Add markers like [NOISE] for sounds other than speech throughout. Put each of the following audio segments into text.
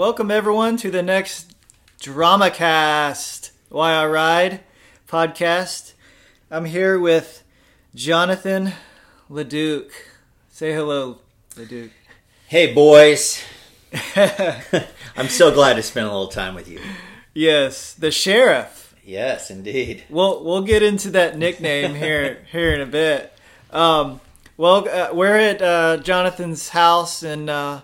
Welcome everyone to the next DramaCast Why I Ride podcast. I'm here with Jonathan LeDuc. Say hello, LeDuc. Hey, boys. [LAUGHS] I'm so glad to spend a little time with you. Yes, the sheriff. Yes, indeed. We'll we'll get into that nickname here here in a bit. Um, well, uh, we're at uh, Jonathan's house in uh,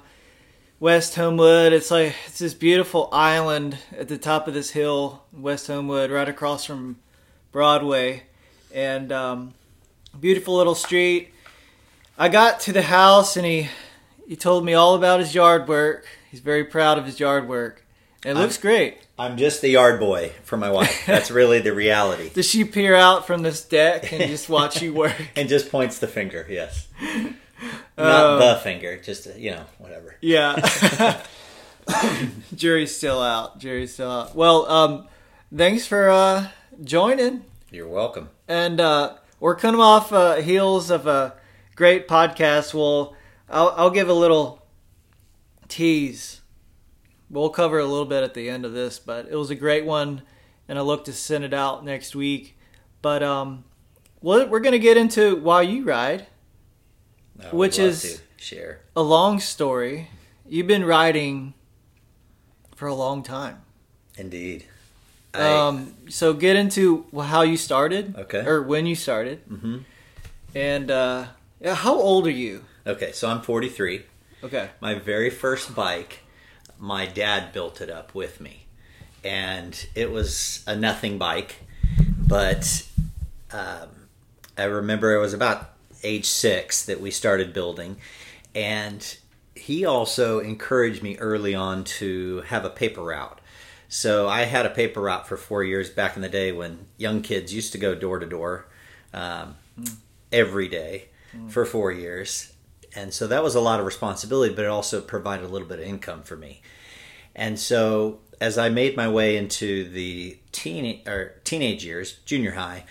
West Homewood. It's like it's this beautiful island at the top of this hill, West Homewood, right across from Broadway, and um, beautiful little street. I got to the house and he he told me all about his yard work. He's very proud of his yard work. And it looks great. I'm just the yard boy for my wife. [LAUGHS] That's really the reality. Does she peer out from this deck and just watch you [LAUGHS] work? and just points the finger, yes. [LAUGHS] Not the finger, just, you know, whatever. Yeah. [LAUGHS] [LAUGHS] Jury's still out. Jury's still out. Well, um, thanks for uh, joining. You're welcome. And uh, we're coming off uh, heels of a great podcast. Well, I'll, I'll give a little tease. We'll cover a little bit at the end of this, but it was a great one, and I look to send it out next week. But um, we're going to get into why you ride, Which is- share. a long story. You've been riding for a long time. Indeed. I, Um, so get into how you started, Okay. or when you started, Mhm. and uh, how old are you? okay, so I'm 43. Okay, My very first bike, my dad built it up with me. And it was a nothing bike, but um, I remember it was about age six that we started building. And he also encouraged me early on to have a paper route. So I had a paper route for four years back in the day when young kids used to go door to door um, every day for four years. And so that was a lot of responsibility, but it also provided a little bit of income for me. And so as I made my way into the teen or teenage years, junior high,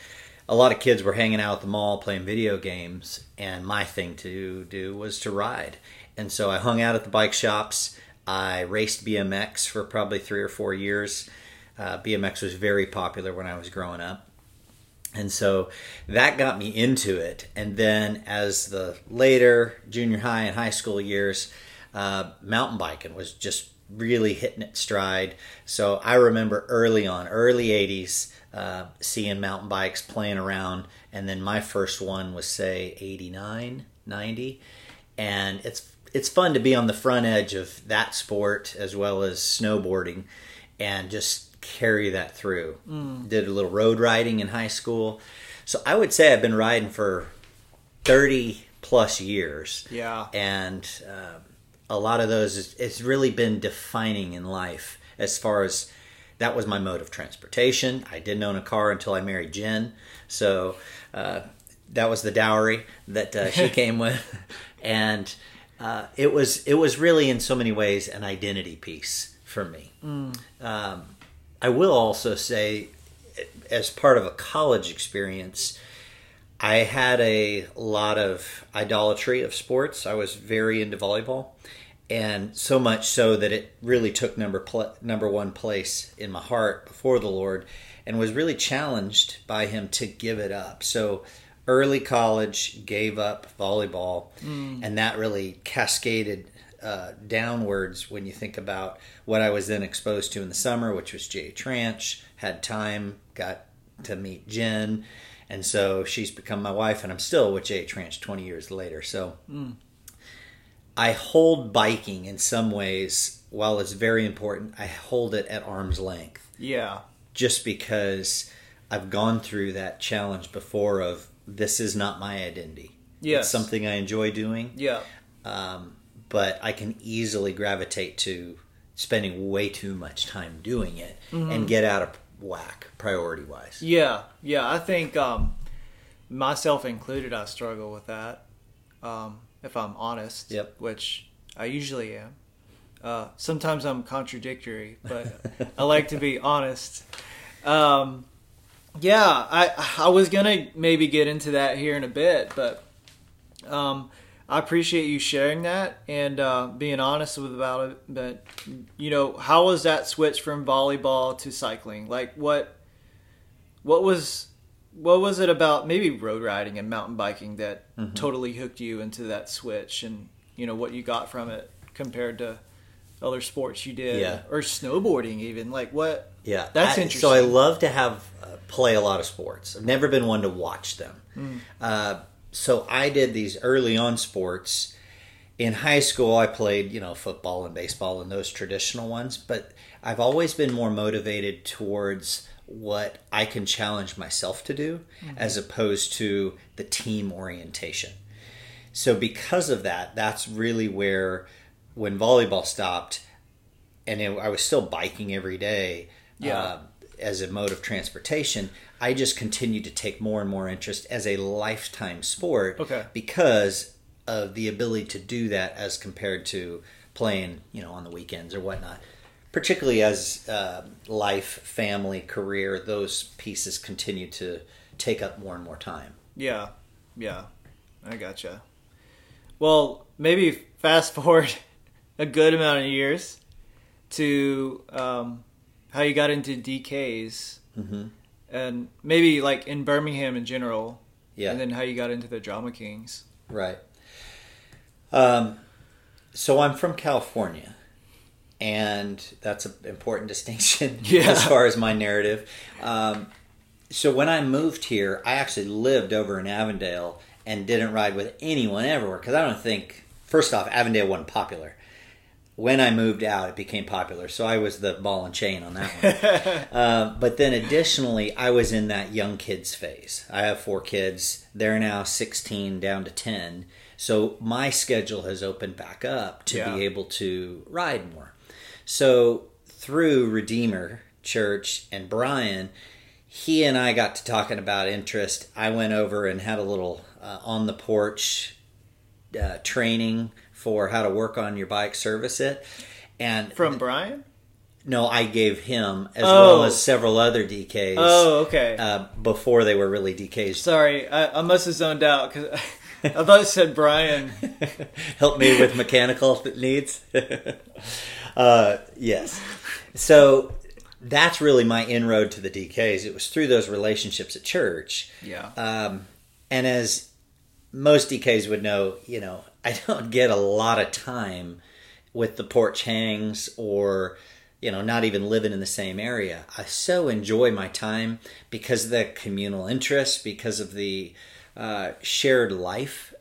a lot of kids were hanging out at the mall playing video games, and my thing to do was to ride. And so I hung out at the bike shops. I raced BMX for probably three or four years. Uh, BMX was very popular when I was growing up. And so that got me into it. And then as the later junior high and high school years, uh, mountain biking was just really hitting its stride. So I remember early on, early 80s, uh, seeing mountain bikes playing around. And then my first one was, say, 89, 90. And it's it's fun to be on the front edge of that sport as well as snowboarding and just carry that through. Did a little road riding in high school. So I would say I've been riding for 30 plus years. yeah, And um, a lot of those, it's really been defining in life as far as that was my mode of transportation. I didn't own a car until I married Jen. So uh, that was the dowry that uh, she [LAUGHS] came with. And uh, it was it was really in so many ways an identity piece for me. Um, I will also say, as part of a college experience, I had a lot of idolatry of sports. I was very into volleyball, and so much so that it really took number pl- number one place in my heart before the Lord, and was really challenged by Him to give it up. So early college gave up volleyball, and that really cascaded uh, downwards when you think about what I was then exposed to in the summer, which was Jay Tranch. Had time, got to meet Jen, and so she's become my wife, and I'm still with Jay Tranch 20 years later. So I hold biking in some ways, while it's very important, I hold it at arm's length yeah, just because I've gone through that challenge before of this is not my identity. Yes. It's something I enjoy doing, yeah, um, but I can easily gravitate to spending way too much time doing it and get out of whack priority wise. yeah, yeah. I think um, myself included, I struggle with that. Um, if I'm honest, Yep. which I usually am. Uh, sometimes I'm contradictory, but I like to be [LAUGHS] honest. Um, yeah, I I was gonna maybe get into that here in a bit, but um, I appreciate you sharing that and uh, being honest with about it. But you know, how was that switch from volleyball to cycling? Like what what was what was it about maybe road riding and mountain biking that Mm-hmm. totally hooked you into that switch and you know what you got from it compared to other sports you did Yeah. or snowboarding even like what Yeah, That's I- interesting. So I love to have uh, play a lot of sports. I've never been one to watch them. Mm. Uh, so I did these early on sports. In high school, I played you know football and baseball and those traditional ones. But I've always been more motivated towards what I can challenge myself to do, Mm-hmm. as opposed to the team orientation. So because of that, that's really where when volleyball stopped, and it, I was still biking every day Yeah. uh, as a mode of transportation. I just continued to take more and more interest as a lifetime sport Okay. because of the ability to do that as compared to playing, you know, on the weekends or whatnot. Particularly as uh, life, family, career, those pieces continue to take up more and more time. Yeah, yeah, I gotcha. Well, maybe fast [LAUGHS] forward a good amount of years to um, how you got into DKs, Mhm. and maybe like in Birmingham in general, Yeah. and then how you got into the Drama Kings. Right. Um, so I'm from California, and that's an important [LAUGHS] distinction Yeah. as far as my narrative. Um, so when I moved here, I actually lived over in Avondale and didn't ride with anyone everywhere because I don't think, first off, Avondale wasn't popular. When I moved out, it became popular, so I was the ball and chain on that one. [LAUGHS] Uh, but then additionally, I was in that young kids phase. I have four kids. They're now 16 down to 10. So my schedule has opened back up to Yeah. be able to ride more. So through Redeemer Church and Brian, he and I got to talking about interest. I went over and had a little uh, on the porch uh, training for how to work on your bike, service it. And From Brian? no, I gave him as Oh. well as several other DKs Oh, okay. uh, before they were really DKs. Sorry, I, I must have zoned out because [LAUGHS] I thought it said Brian. [LAUGHS] Help me with mechanical needs. [LAUGHS] uh, yes. So that's really my inroad to the DKs. It was through those relationships at church. Yeah. Um, and as most DKs would know, you know, I don't get a lot of time with the porch hangs or, you know, not even living in the same area. I so enjoy my time because of the communal interest, because of the uh, shared life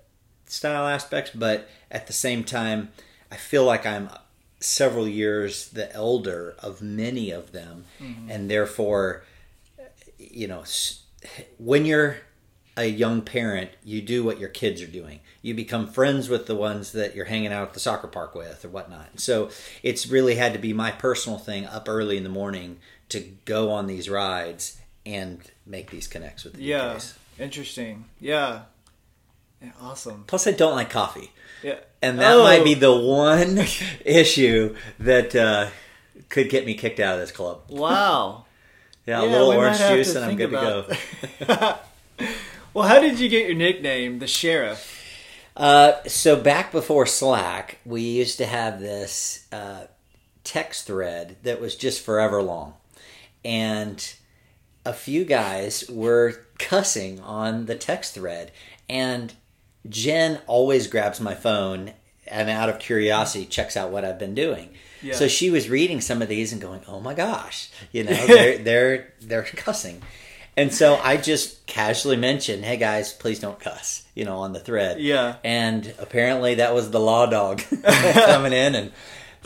style aspects, but at the same time, I feel like I'm several years the elder of many of them, mm-hmm. and therefore, you know, when you're a young parent, you do what your kids are doing. You become friends with the ones that you're hanging out at the soccer park with or whatnot. So it's really had to be my personal thing up early in the morning to go on these rides and make these connects with the Yeah. Interesting. Yeah. Yeah. Awesome. Plus, I don't like coffee. Yeah. And that Oh. might be the one [LAUGHS] issue that uh, could get me kicked out of this club. Wow. Yeah, [LAUGHS] Yeah, a little orange juice and I'm good to go. [LAUGHS] well, how did you get your nickname, the Sheriff? Uh, so back before Slack, we used to have this uh, text thread that was just forever long, and a few guys were cussing on the text thread, and Jen always grabs my phone and out of curiosity checks out what I've been doing. Yeah. So she was reading some of these and going, "Oh my gosh, you know, [LAUGHS] they're they're they're cussing." And so I just casually mentioned, "Hey guys, please don't cuss," you know, on the thread. Yeah. And apparently that was the law dog [LAUGHS] [LAUGHS] coming in and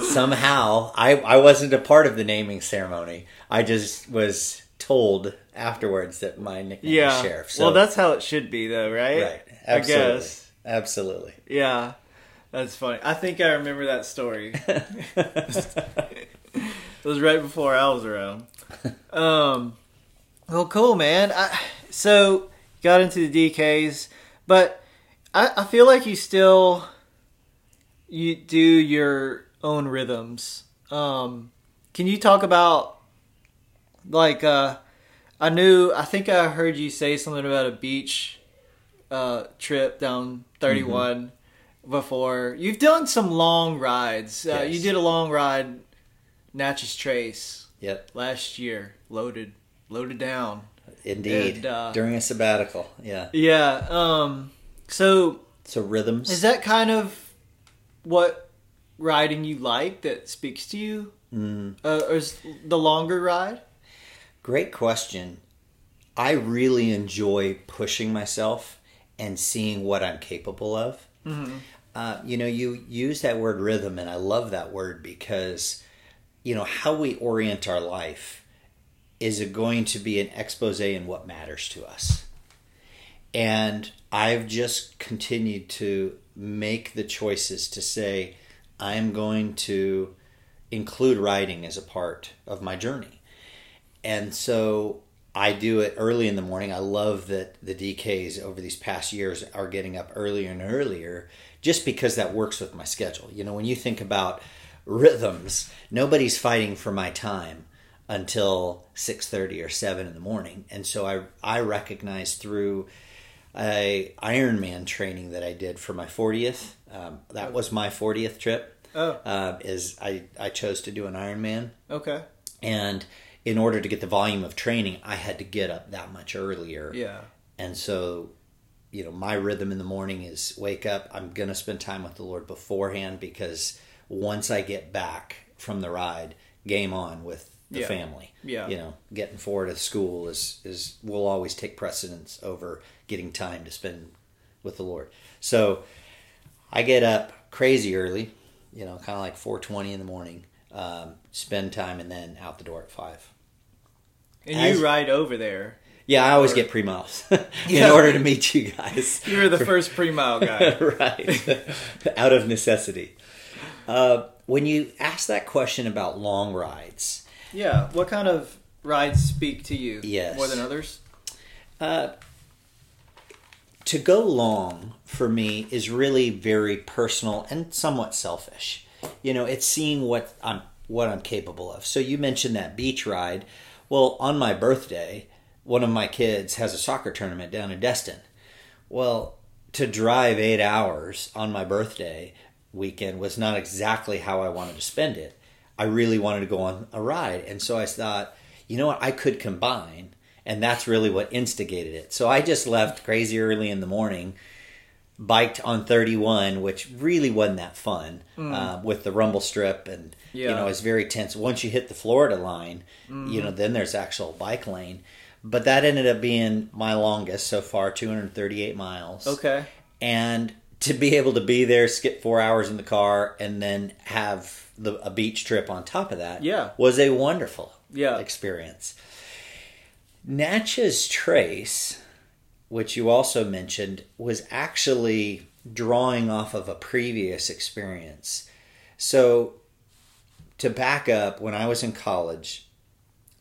somehow I I wasn't a part of the naming ceremony. I just was told afterwards that my nickname Yeah. was Sheriff. So, well, that's how it should be, though, right? right. Absolutely. I guess. Absolutely. Yeah. That's funny. I think I remember that story. [LAUGHS] It was right before I was around. Um, well, cool, man. I, so got into the DKs, but I, I feel like you still you do your own rhythms. Um, can you talk about like uh, I knew I think I heard you say something about a beach uh, trip down 31 before. You've done some long rides. Uh, Yes. You did a long ride, Natchez Trace, Yep, last year. Loaded, loaded down. indeed. And, uh, During a sabbatical, yeah. Yeah. Um. So So rhythms. is that kind of what riding you like that speaks to you? Mm, Uh, or is the longer ride? great question. I really enjoy pushing myself and seeing what I'm capable of. Mm-hmm. Uh, you know, you use that word rhythm, and I love that word because, you know, how we orient our life is it going to be an expose in what matters to us. And I've just continued to make the choices to say, I'm going to include writing as a part of my journey. And so I do it early in the morning. I love that the DKs over these past years are getting up earlier and earlier just because that works with my schedule. You know, when you think about rhythms, nobody's fighting for my time until 6:30 or 7 in the morning. And so I I recognize through a Ironman training that I did for my 40th. Um, that was my 40th trip. Oh. Uh, is I I chose to do an Ironman Okay. and in order to get the volume of training i had to get up that much earlier Yeah. and so you know my rhythm in the morning is wake up i'm going to spend time with the lord beforehand because once i get back from the ride game on with the Yeah. family Yeah. you know getting forward to school is is will always take precedence over getting time to spend with the lord so i get up crazy early you know kind of like 4.20 in the morning um, spend time and then out the door at 5 And As- you ride over there. yeah, I always Or- get pre miles [LAUGHS] in Yeah. order to meet you guys. [LAUGHS] You were the first pre-mile guy. [LAUGHS] right. Out of necessity. Uh, when you ask that question about long rides, yeah. What kind of rides speak to you? Yes. More than others? uh, to go long for me is really very personal and somewhat selfish. You know, it's seeing what I'm what I'm capable of. So you mentioned that beach ride. Well, on my birthday, one of my kids has a soccer tournament down in Destin. Well, to drive eight hours on my birthday weekend was not exactly how I wanted to spend it. I really wanted to go on a ride. And so I thought, you know what, I could combine. And that's really what instigated it. So I just left crazy early in the morning, biked on 31, which really wasn't that fun uh, with the rumble strip. And, you know, it's very tense. Once you hit the Florida line, you know, mm-hmm. then there's actual bike lane. But that ended up being my longest so far, 238 miles Okay. and to be able to be there, skip four hours in the car, and then have the, a beach trip on top of that, Yeah. was a wonderful Yeah. experience. Natchez Trace, which you also mentioned, was actually drawing off of a previous experience. So, to back up, when I was in college,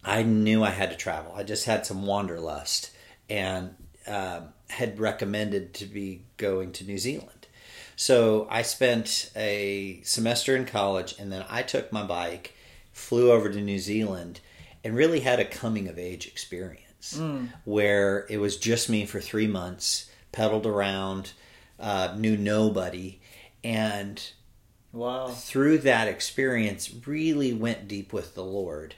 I knew I had to travel. I just had some wanderlust and um, had recommended to be going to New Zealand. So I spent a semester in college and then I took my bike, flew over to New Zealand, and really had a coming of age experience where it was just me for three months, pedaled around, uh, knew nobody, and Wow. through that experience really went deep with the Lord.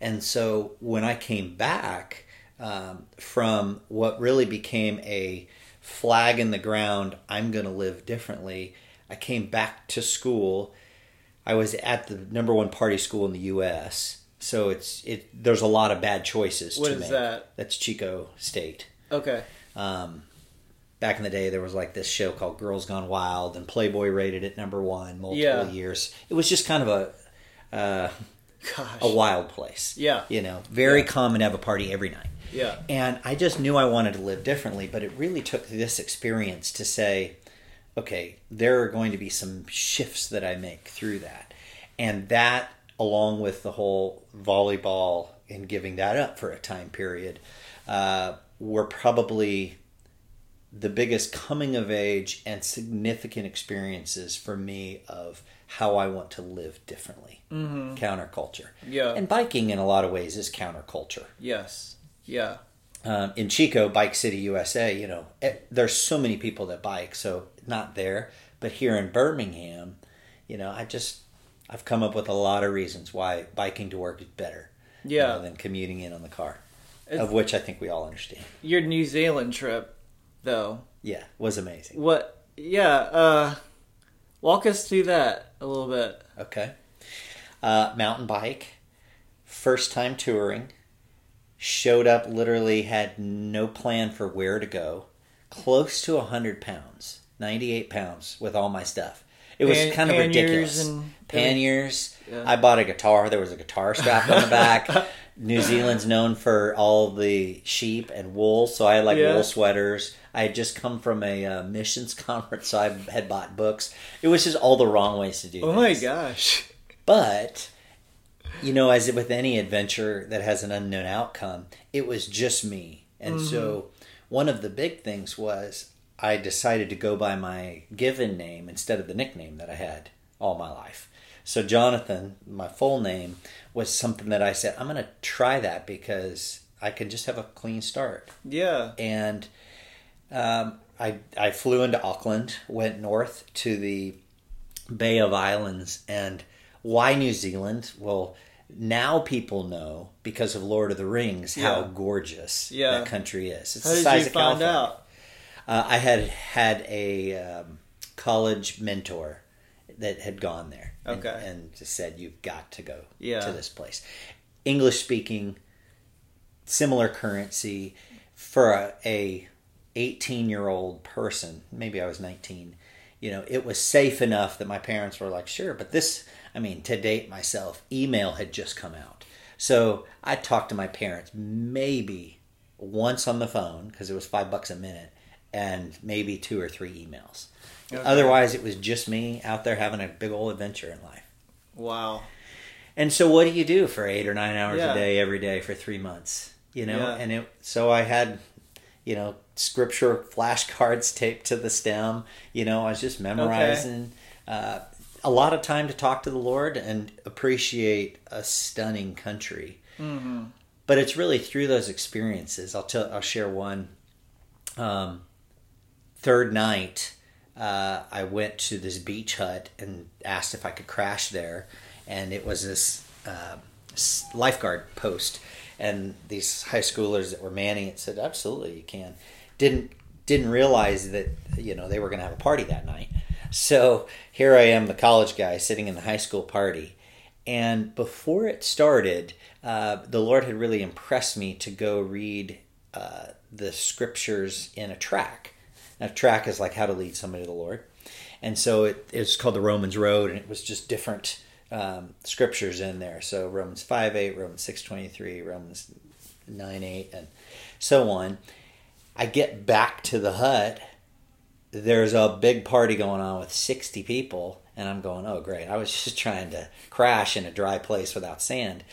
And so when I came back um, from what really became a flag in the ground, I'm going to live differently, I came back to school. I was at the number one party school in the U.S. So it's it. There's a lot of bad choices What to is make. that? That's Chico State Okay. um, back in the day there was like this show called girls gone wild and playboy rated it number one multiple Yeah. years it was just kind of a uh, Gosh. a wild place Yeah. you know very common to have a party every night Yeah. and i just knew i wanted to live differently but it really took this experience to say okay there are going to be some shifts that i make through that and that along with the whole volleyball and giving that up for a time period uh, were probably the biggest coming of age and significant experiences for me of how I want to live differently. Mm-hmm. Counterculture. Yeah. And biking, in a lot of ways, is counterculture. Yes. Yeah. Um, in Chico, Bike City, USA, you know, eh, there's so many people that bike, so not there. But here in Birmingham, you know, I just I've come up with a lot of reasons why biking to work is better, you Yeah. know, than commuting in on the car, It's- of which I think we all understand. Your New Zealand trip, though. Yeah, was amazing. What? Yeah. Uh, walk us through that a little bit. Okay. Uh, mountain bike, first time touring. Showed up, literally had no plan for where to go. Close to 100 pounds, 98 pounds with all my stuff. It was Pan- kind of ridiculous. and- panniers. Yeah. I bought a guitar. There was a guitar strap on the back. [LAUGHS] New Zealand's known for all the sheep and wool, so I had like Yeah. wool sweaters. I had just come from a uh, missions [LAUGHS] conference, so I had bought books. It was just all the wrong ways to do this. Oh my gosh. But you know, as with any adventure that has an unknown outcome, it was just me. And so one of the big things was I decided to go by my given name instead of the nickname that I had all my life. So Jonathan, my full name, was something that I said, I'm going to try that because I can just have a clean start Yeah. and um, I I flew into Auckland, went north to the Bay of Islands, and why New Zealand? Well, now people know because of Lord of the Rings how gorgeous Yeah. that country is. It's How the did size you of find California. out? Uh, I had had a um, college mentor that had gone there, Okay. and just said, "You've got to go Yeah. to this place." English speaking, similar currency for a, a 18 year old person. Maybe I was 19. You know, it was safe enough that my parents were like, "Sure," but this, I mean, to date myself, email had just come out, so I talked to my parents maybe once on the phone because it was five bucks a minute, and maybe two or three emails. Okay. Otherwise, it was just me out there having a big old adventure in life. Wow. And so, what do you do for eight or nine hours Yeah. a day, every day for three months? You know, Yeah. and it. So I had, you know, scripture flashcards [LAUGHS] taped to the stem. You know, I was just memorizing. Uh, a lot of time to talk to the Lord and appreciate a stunning country. Mm-hmm. But it's really through those experiences. I'll tell. I'll share one. Um, third night, uh, I went to this beach hut and asked if I could crash there, and it was this uh, lifeguard post, and these high schoolers that were manning it said, "Absolutely, you can." Didn't didn't realize that you know they were going to have a party that night. So here I am, the college guy, sitting in the high school party, and before it started, uh, the Lord had really impressed me to go read uh, the scriptures in a track. Now, track is like how to lead somebody to the Lord, and so it, it's called the Romans Road, and it was just different um, scriptures in there. So Romans five eight, Romans six twenty three, Romans nine eight, and so on. I get back to the hut. There's a big party going on with 60 people, and I'm going, oh, great. I was [LAUGHS] just trying to crash in a dry place without sand.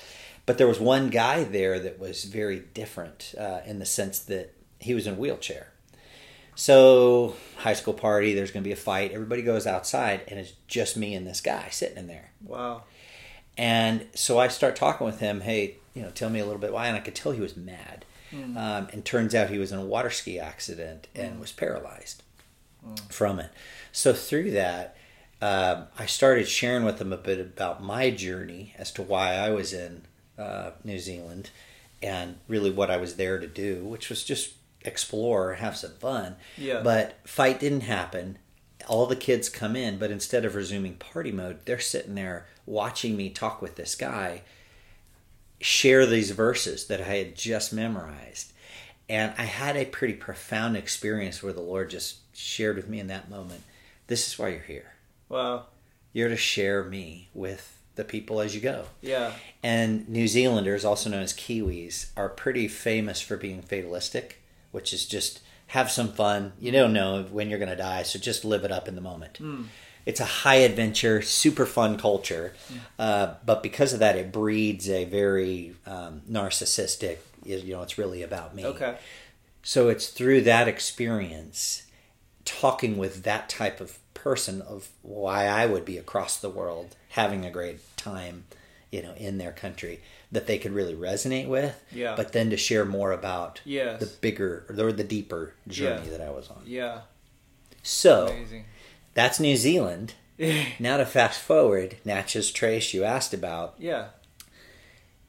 But there was one guy there that was very different uh, in the sense that he was in a wheelchair. So, high school party, there's going to be a fight. Everybody goes outside, and it's just me and this guy sitting in there. Wow. And so I start talking with him. Hey, you know, tell me a little bit why. And I could tell he was mad. Um, and turns out he was in a water ski accident and was paralyzed from it. So through that, um, I started sharing with him a bit about my journey as to why I was in uh, New Zealand and really what I was there to do, which was just explore, have some fun. Yeah. But fight didn't happen. All the kids come in, but instead of resuming party mode, they're sitting there watching me talk with this guy, share these verses that I had just memorized. And I had a pretty profound experience where the Lord just shared with me in that moment this is why you're here. Wow. You're to share me with the people as you go. Yeah. And New Zealanders, also known as Kiwis, are pretty famous for being fatalistic, which is just have some fun. You don't know when you're going to die, so just live it up in the moment. It's a high adventure, super fun culture, uh, but because of that, it breeds a very um, narcissistic. You know, it's really about me. Okay. So it's through that experience, talking with that type of person of why I would be across the world having a great time, you know, in their country that they could really resonate with. Yeah. But then to share more about Yes. the bigger or the deeper journey Yeah. that I was on. Yeah. So Amazing. That's New Zealand. [LAUGHS] now to fast forward, Natchez Trace, you asked about. yeah.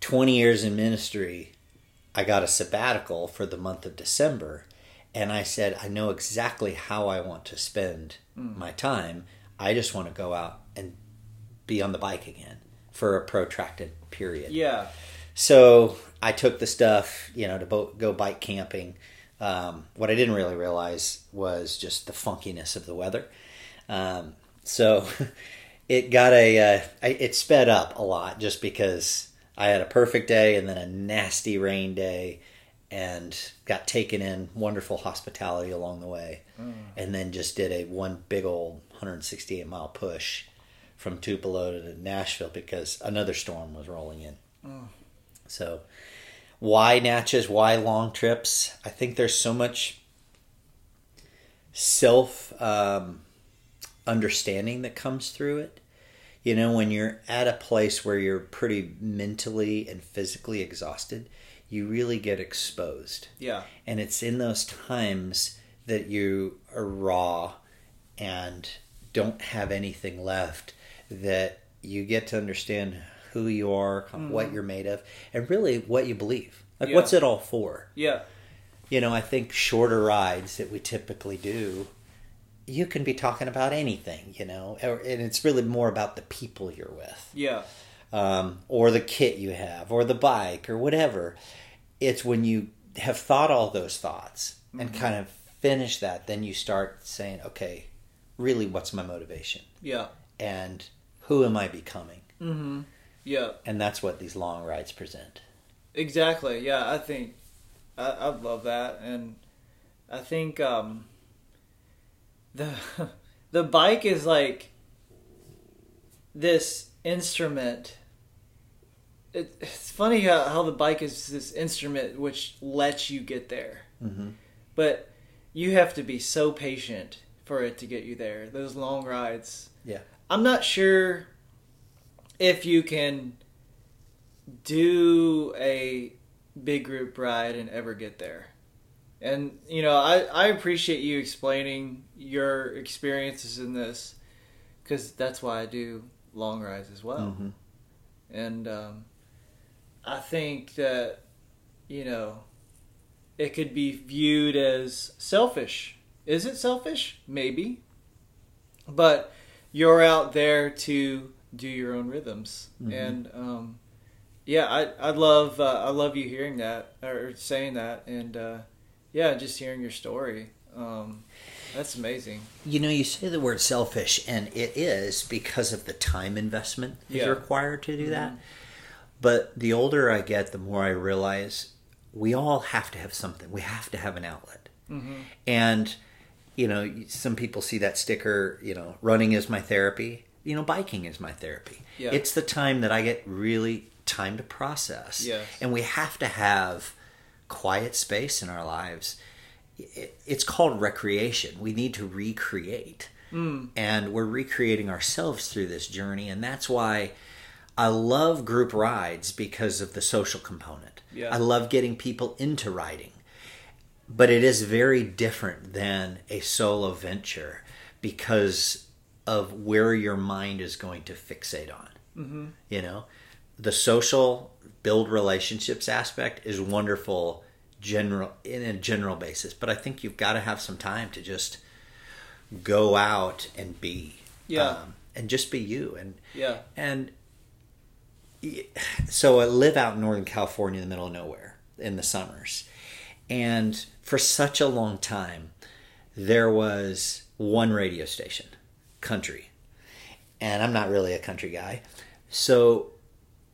20 years in ministry, I got a sabbatical for the month of December. And I said, I know exactly how I want to spend hmm. my time. I just want to go out and be on the bike again for a protracted period. Yeah. So I took the stuff, you know, to bo- go bike camping. Um, what I didn't really realize was just the funkiness of the weather. Um, so [LAUGHS] it got a, uh, I- it sped up a lot just because I had a perfect day and then a nasty rain day and got taken in wonderful hospitality along the way and then just did a one big old 168 mile push from Tupelo to Nashville because another storm was rolling in. So, why Natchez? Why long trips? I think there's so much self um, understanding that comes through it. You know, when you're at a place where you're pretty mentally and physically exhausted, you really get exposed. Yeah. And it's in those times that you are raw and don't have anything left that you get to understand who you are, what you're made of, and really what you believe. Like, Yeah. what's it all for? Yeah. You know, I think shorter rides that we typically do, you can be talking about anything, you know, and it's really more about the people you're with Yeah. um, or the kit you have, or the bike, or whatever. It's when you have thought all those thoughts and kind of finish that, then you start saying, okay, really, what's my motivation? Yeah. And who am I becoming? Mm-hmm. Yeah. And that's what these long rides present. Exactly. Yeah, I think I, I love that, and I think um, the [LAUGHS] the bike is like this instrument. It, it's funny how, how the bike is this instrument which lets you get there, Mm-hmm. but you have to be so patient for it to get you there. Those long rides. Yeah. I'm not sure if you can do a big group ride and ever get there. And you know, I I appreciate you explaining your experiences in this because that's why I do long rides as well. Mhm. And um, I think that you know it could be viewed as selfish. Is it selfish? Maybe. But you're out there to do your own rhythms, Mhm. and um, yeah, I I love uh, I love you hearing that or saying that, and uh, yeah, just hearing your story. Um, that's amazing. You know, you say the word selfish, and it is because of the time investment that's Yeah. required to do that. But the older I get, the more I realize we all have to have something. We have to have an outlet. Mm-hmm. And, you know, some people see that sticker, you know, running is my therapy. You know, biking is my therapy. Yeah. It's the time that I get really time to process. Yes. And we have to have quiet space in our lives. It- It's called recreation. We need to recreate. Mm. And we're recreating ourselves through this journey. And that's why I love group rides because of the social component. Yeah. I love getting people into riding. But it is very different than a solo venture because of where your mind is going to fixate on. Mm-hmm. You know, the social build relationships aspect is wonderful general in a general basis, but I think you've got to have some time to just go out and be Yeah. um, and just be you and Yeah. and so I live out in Northern California in the middle of nowhere in the summers. And for such a long time, there was one radio station, country. And I'm not really a country guy. So,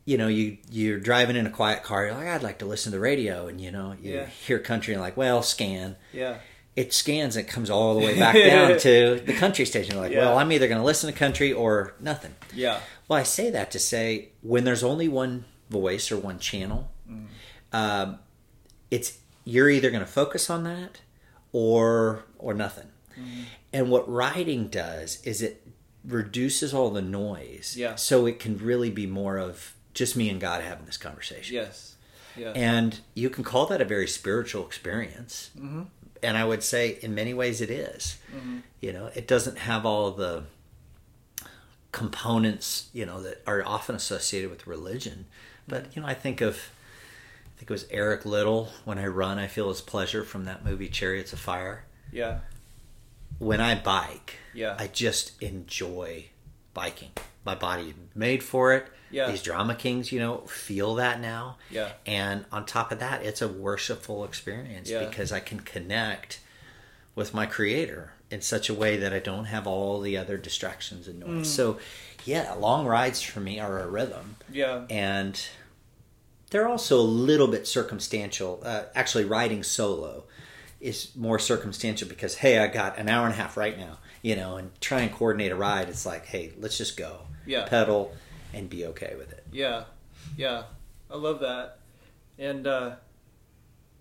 you know, you, you're driving in a quiet car, you're like, I'd like to listen to the radio. And, you know, you Yeah. hear country and like, well, scan Yeah. it scans and comes all the way back [LAUGHS] down to the country station. You're like, Yeah. well, I'm either going to listen to country or nothing. Yeah. Well, I say that to say when there's only one voice or one channel, um, it's you're either going to focus on that or or nothing. Mm-hmm. And what writing does is it reduces all the noise, Yeah. so it can really be more of just me and God having this conversation. Yes. Yeah. And you can call that a very spiritual experience. mm-hmm. and I would say in many ways it is. Mm-hmm. You know, it doesn't have all the components you know that are often associated with religion. But mm-hmm. you know, I think of think it was Eric Liddell. When I run, I feel his pleasure from that movie Chariots of Fire. Yeah. When I bike, Yeah. I just enjoy biking. My body made for it. Yeah. These drama kings, you know, feel that now. Yeah. And on top of that, it's a worshipful experience Yeah. because I can connect with my creator in such a way that I don't have all the other distractions and Mm. noise. So, yeah, long rides for me are a rhythm. Yeah. And they're also a little bit circumstantial. Uh, actually, riding solo is more circumstantial because, hey, I got an hour and a half right now, you know, and try and coordinate a ride. It's like, hey, let's just go. Yeah. Pedal and be okay with it. Yeah, yeah, I love that. And uh,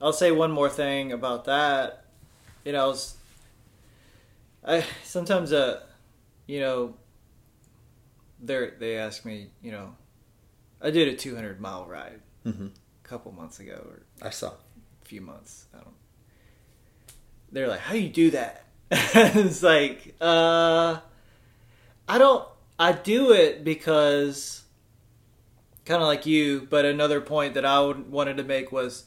I'll say one more thing about that. You know, I was, I sometimes uh, you know, they they ask me, you know, I did a 200 mile ride hmm a couple months ago or I saw. a few months. I don't. They're like, how do you do that? [LAUGHS] it's like, uh, I don't. I do it because, kind of like you. But another point that I would, wanted to make was,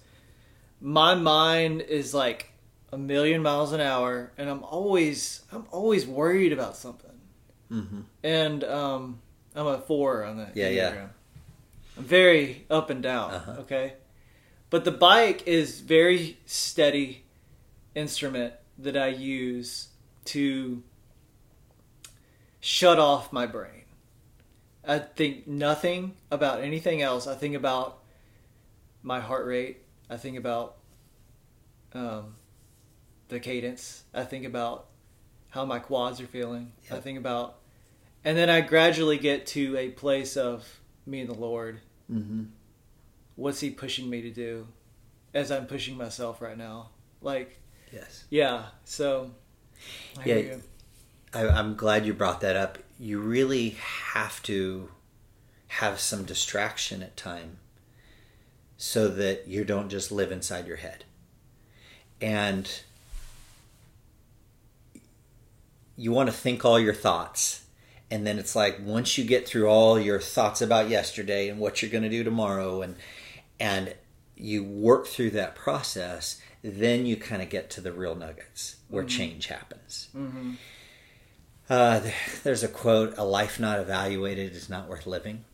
my mind is like a million miles an hour, and I'm always, I'm always worried about something. hmm And um, I'm a four on the Yeah, yeah. I'm very up and down. Uh-huh. Okay, but the bike is very steady instrument that I use to shut off my brain. I think nothing about anything else. I think about my heart rate. I think about um, the cadence. I think about how my quads are feeling. I think about, and then I gradually get to a place of me and the Lord. hmm What's He pushing me to do, as I'm pushing myself right now? Like, Yes. yeah. So, I Yeah. I, I'm glad you brought that up. You really have to have some distraction at time so that you don't just live inside your head. And you want to think all your thoughts. And then it's like once you get through all your thoughts about yesterday and what you're going to do tomorrow and and you work through that process, then you kind of get to the real nuggets where change happens. hmm Uh, there's a quote: "A life not evaluated is not worth living."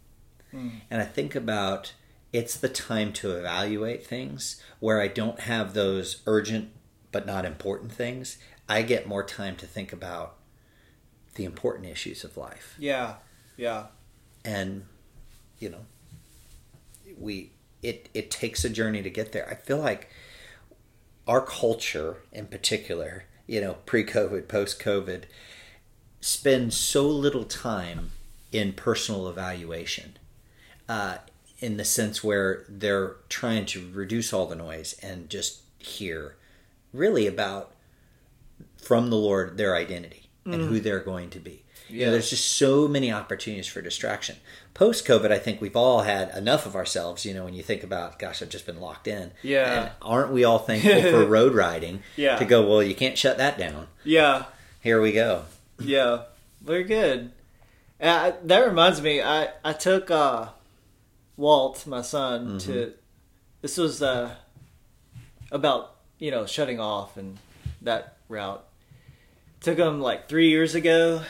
Mm. And I think about it's the time to evaluate things where I don't have those urgent but not important things. I get more time to think about the important issues of life, Yeah. Yeah. and you know, we it it takes a journey to get there. I feel like our culture, in particular, you know, pre-COVID, post-COVID, spends so little time in personal evaluation, uh, in the sense where they're trying to reduce all the noise and just hear, really about from the Lord their identity and who they're going to be. You know, Yeah. there's just so many opportunities for distraction. Post COVID, I think we've all had enough of ourselves. You know, when you think about, gosh, I've just been locked in. Yeah. And aren't we all thankful for [LAUGHS] road riding? Yeah. To go, well, you can't shut that down. Yeah. Here we go. Yeah, very good. Uh, that reminds me, I I took uh, Walt, my son, to. This was uh, about you know shutting off and that route. Took him like three years ago.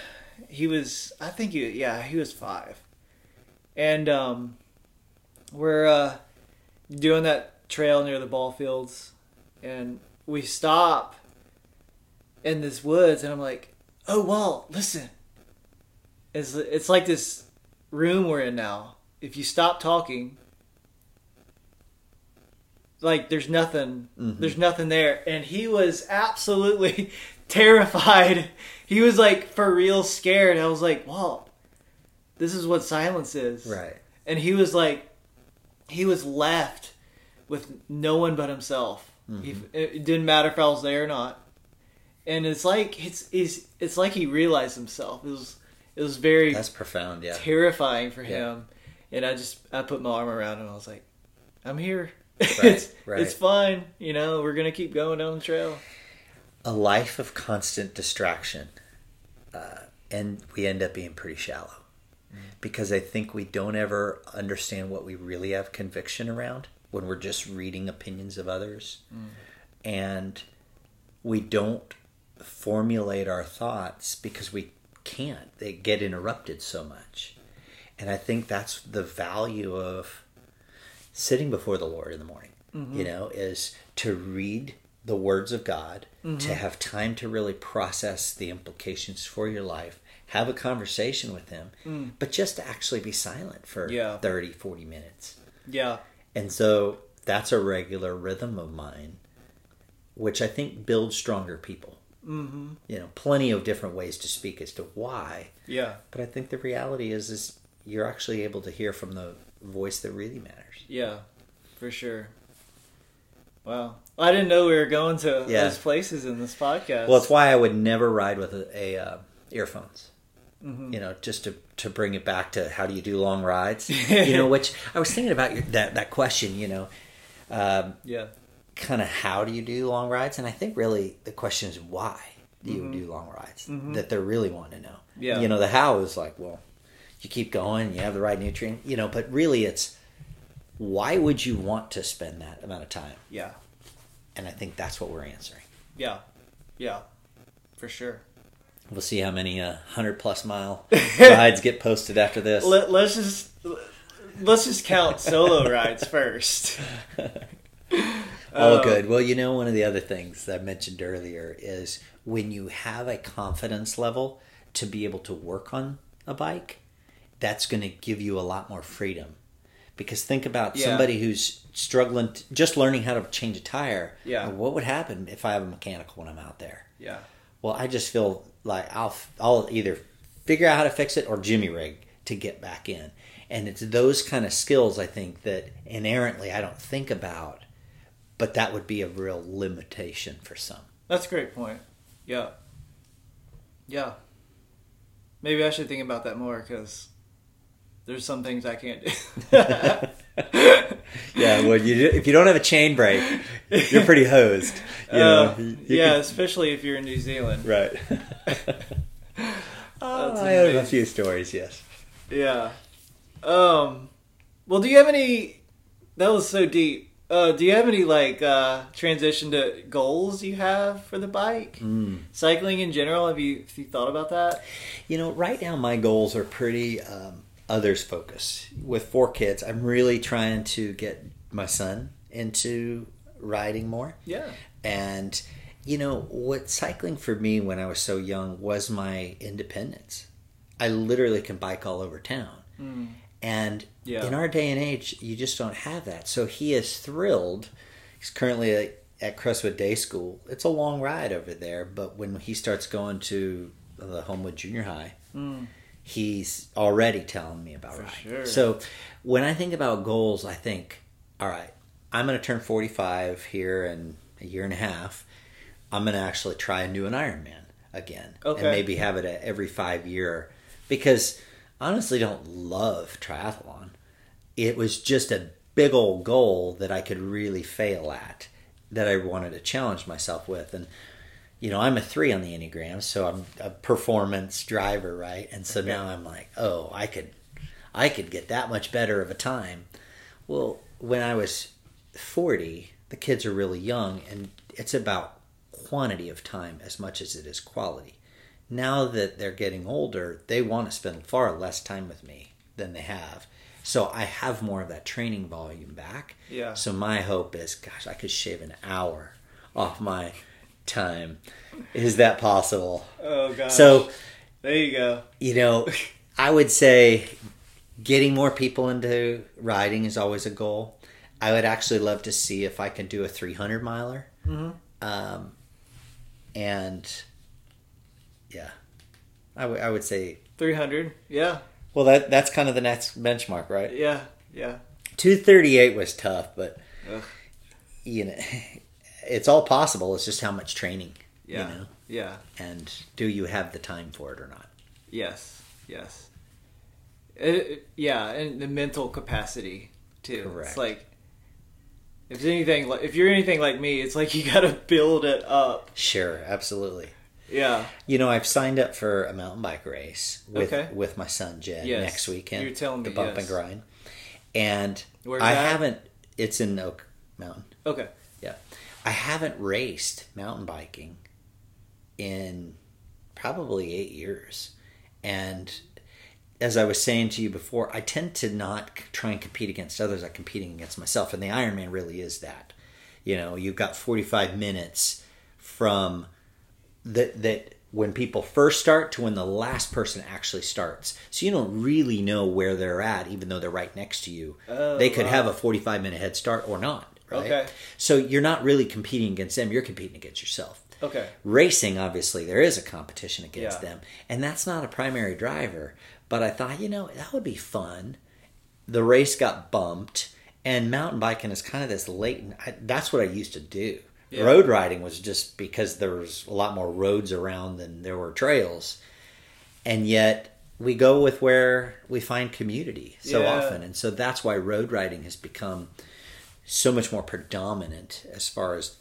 He was, I think, he yeah, he was five, and um, we're uh, doing that trail near the ball fields, and we stop in this woods, and I'm like, "Oh, well, listen." It's it's like this room we're in now. If you stop talking, like there's nothing, Mhm. there's nothing there, and he was absolutely [LAUGHS] terrified. [LAUGHS] He was like for real scared. I was like, "Well, this is what silence is, Right. and he was like, he was left with no one but himself. Mm-hmm. He, it didn't matter if I was there or not. And it's like it's it's it's like he realized himself. It was it was very That's profound. Yeah. terrifying for Yeah. him. And I just I put my arm around him. I was like, I'm here. [LAUGHS] Right, it's right. it's fine. You know, we're gonna keep going down the trail. A life of constant distraction, uh, and we end up being pretty shallow. Mm-hmm. Because I think we don't ever understand what we really have conviction around when we're just reading opinions of others, mm-hmm. and we don't formulate our thoughts because we can't. They get interrupted so much, and I think that's the value of sitting before the Lord in the morning. Mm-hmm. You know, is to read the words of God, to have time to really process the implications for your life, have a conversation with Him, but just to actually be silent for Yeah. thirty, forty 30, 40 minutes. Yeah. And so that's a regular rhythm of mine, which I think builds stronger people. Mm-hmm. You know, plenty of different ways to speak as to why, Yeah. but I think the reality is, is you're actually able to hear from the voice that really matters. Yeah. For sure. Wow. I didn't know we were going to Yeah. those places in this podcast. Well, it's why I would never ride with a, a uh, earphones. Mm-hmm. You know, just to, to bring it back to how do you do long rides? [LAUGHS] you know, which I was thinking about your, that that question. You know, um, yeah. kind of how do you do long rides? And I think really the question is why do you do long rides? That they're really wanting to know. Mm-hmm. Yeah. You know, the how is like, well, you keep going, you have the right nutrient. You know, but really it's why would you want to spend that amount of time? Yeah. And I think that's what we're answering. Yeah. Yeah. For sure. We'll see how many uh, hundred plus mile [LAUGHS] rides get posted after this. Let, let's just let's just count solo rides first. [LAUGHS] All Uh, good. Well, you know, one of the other things that I mentioned earlier is when you have a confidence level to be able to work on a bike, that's going to give you a lot more freedom. Because think about Yeah. somebody who's struggling, t- just learning how to change a tire. Yeah. What would happen if I have a mechanical when I'm out there? Yeah. Well, I just feel like I'll I'll either figure out how to fix it or jimmy rig to get back in. And it's those kind of skills I think that inherently I don't think about, but that would be a real limitation for some. That's a great point. Yeah. Yeah. Maybe I should think about that more because there's some things I can't do. [LAUGHS] Yeah, well, you if you don't have a chain brake, you're pretty hosed. You know, Uh, you yeah, can- especially if you're in New Zealand. right. [LAUGHS] [LAUGHS] oh, I have a few stories. Yes. Yeah. Um. Well, do you have any? That was so deep. Uh, do you have any like uh, transition to goals you have for the bike? Mm. Cycling in general. Have you have you thought about that? You know, right now my goals are pretty um, others focus. With four kids, I'm really trying to get my son into riding more. Yeah. And you know what cycling for me when I was so young was my independence. I literally can bike all over town. Hmm. And Yeah. in our day and age, you just don't have that. So he is thrilled. He's currently at, at Crestwood Day School. It's a long ride over there, but when he starts going to the Homewood Junior High, hmm. He's already telling me about For riding. sure. So when I think about goals, I think, all right, I'm going to turn 45 here in a year and a half. I'm going to actually try and do an Ironman again, Okay. and maybe have it at every five year because I honestly don't love triathlon. It was just a big old goal that I could really fail at that I wanted to challenge myself with, and you know, I'm a three on the Enneagram, so I'm a performance driver, right? And so now I'm like, oh, I could, I could get that much better of a time. Well, when I was 40, the kids are really young, and it's about quantity of time as much as it is quality. Now that they're getting older, they want to spend far less time with me than they have. So I have more of that training volume back. Yeah. So my hope is, gosh, I could shave an hour off my time. Is that possible? Oh god. So, there you go. you know, [LAUGHS] I would say getting more people into riding is always a goal. I would actually love to see if I can do a 300 miler. Um, and yeah, I would- would say, Three hundred. Yeah. well, that that's kind of the next benchmark, right? Yeah. Yeah. 238 was tough, but Ugh. you know, it's all possible. It's just how much training, Yeah. you know, Yeah. and do you have the time for it or not? Yes. Yes. It, it- yeah, and the mental capacity too. Correct. It's like If anything, like if you're anything like me, it's like you got to build it up. Sure, absolutely. Yeah. You know, I've signed up for a mountain bike race with Okay. with my son Jed Yes. next weekend. You're telling me the bump yes. and grind, and Where's I that? haven't. It's in Oak Mountain. Okay. Yeah, I haven't raced mountain biking in probably eight years, and as I was saying to you before, I tend to not try and compete against others. I'm competing against myself, and the Ironman really is that. You know, you've got 45 minutes from that that when people first start to when the last person actually starts. So you don't really know where they're at, even though they're right next to you. Oh, they could wow. have a 45 minute head start or not. Right? Okay. So you're not really competing against them. You're competing against yourself. Okay. Racing, obviously, there is a competition against Yeah. them, and that's not a primary driver. But I thought, you know, that would be fun. The race got bumped, and mountain biking is kind of this latent. I, that's what I used to do. Yeah. Road riding was just because there was a lot more roads around than there were trails, and yet we go with where we find community so Yeah. often, and so that's why road riding has become so much more predominant as far as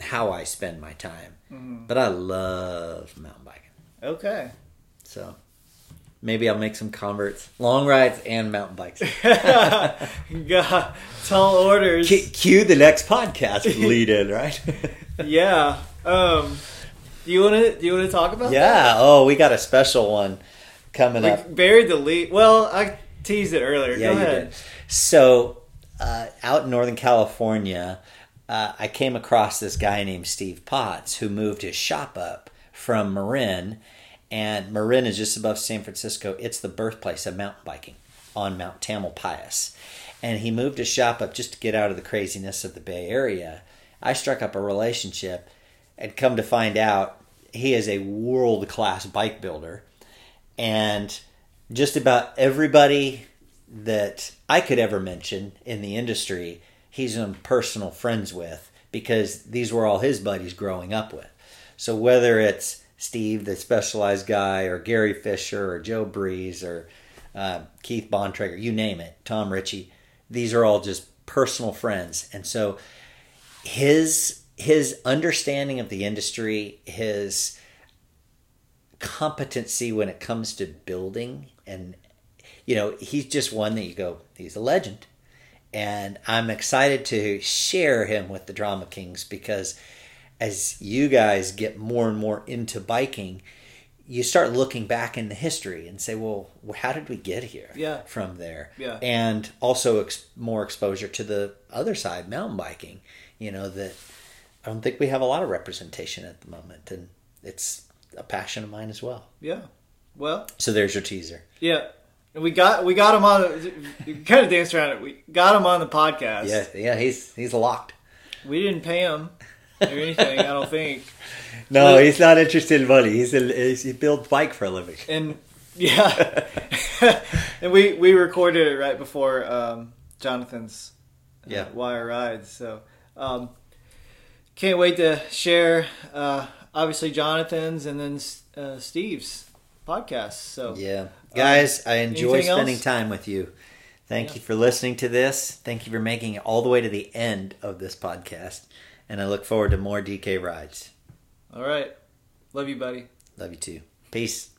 how I spend my time. Mm-hmm. But I love mountain biking. Okay. So maybe I'll make some converts, long rides and mountain bikes. [LAUGHS] God, tall orders. Cu- Cue the next podcast lead in, right? [LAUGHS] yeah. Um. Do you want to? Do you want to talk about? yeah. Oh, we got a special one coming That? up. We buried the lead. Well, I teased it earlier. Yeah, Go you ahead. did. So, uh, out in Northern California, uh, I came across this guy named Steve Potts who moved his shop up from Marin, and Marin is just above San Francisco. It's the birthplace of mountain biking on Mount Tamalpais, and he moved his shop up just to get out of the craziness of the Bay Area. I struck up a relationship, and come to find out, he is a world class bike builder and just about everybody that I could ever mention in the industry, he's in personal friends with because these were all his buddies growing up with. So whether it's Steve, the specialized guy, or Gary Fisher, or Joe Breeze, or uh, Keith Bontrager, you name it, Tom Ritchie, these are all just personal friends, and so his his understanding of the industry, his competency when it comes to building and you know he's just one that you go he's a legend and i'm excited to share him with the drama kings because as you guys get more and more into biking you start looking back in the history and say well how did we get here Yeah. from there Yeah. and also ex- more exposure to the other side mountain biking you know that i don't think we have a lot of representation at the moment and it's a passion of mine as well Yeah. Well. so there's your teaser Yeah. And we got we got him on. The, kind of danced around it. We got him on the podcast. yeah yeah he's he's locked We didn't pay him or anything. I don't think. [LAUGHS] no Well- he's not interested in money he's, a, he's he builds bike for a living And yeah. [LAUGHS] and we we recorded it right before um, Jonathan's uh, Yeah. Why I Rides. So um, can't wait to share. Uh, obviously Jonathan's and then uh, Steve's podcast. So yeah uh, guys i enjoy spending else? time with you thank Yeah. you for listening to this thank you for making it all the way to the end of this podcast and i look forward to more dk rides all right, love you, buddy. love you too Peace.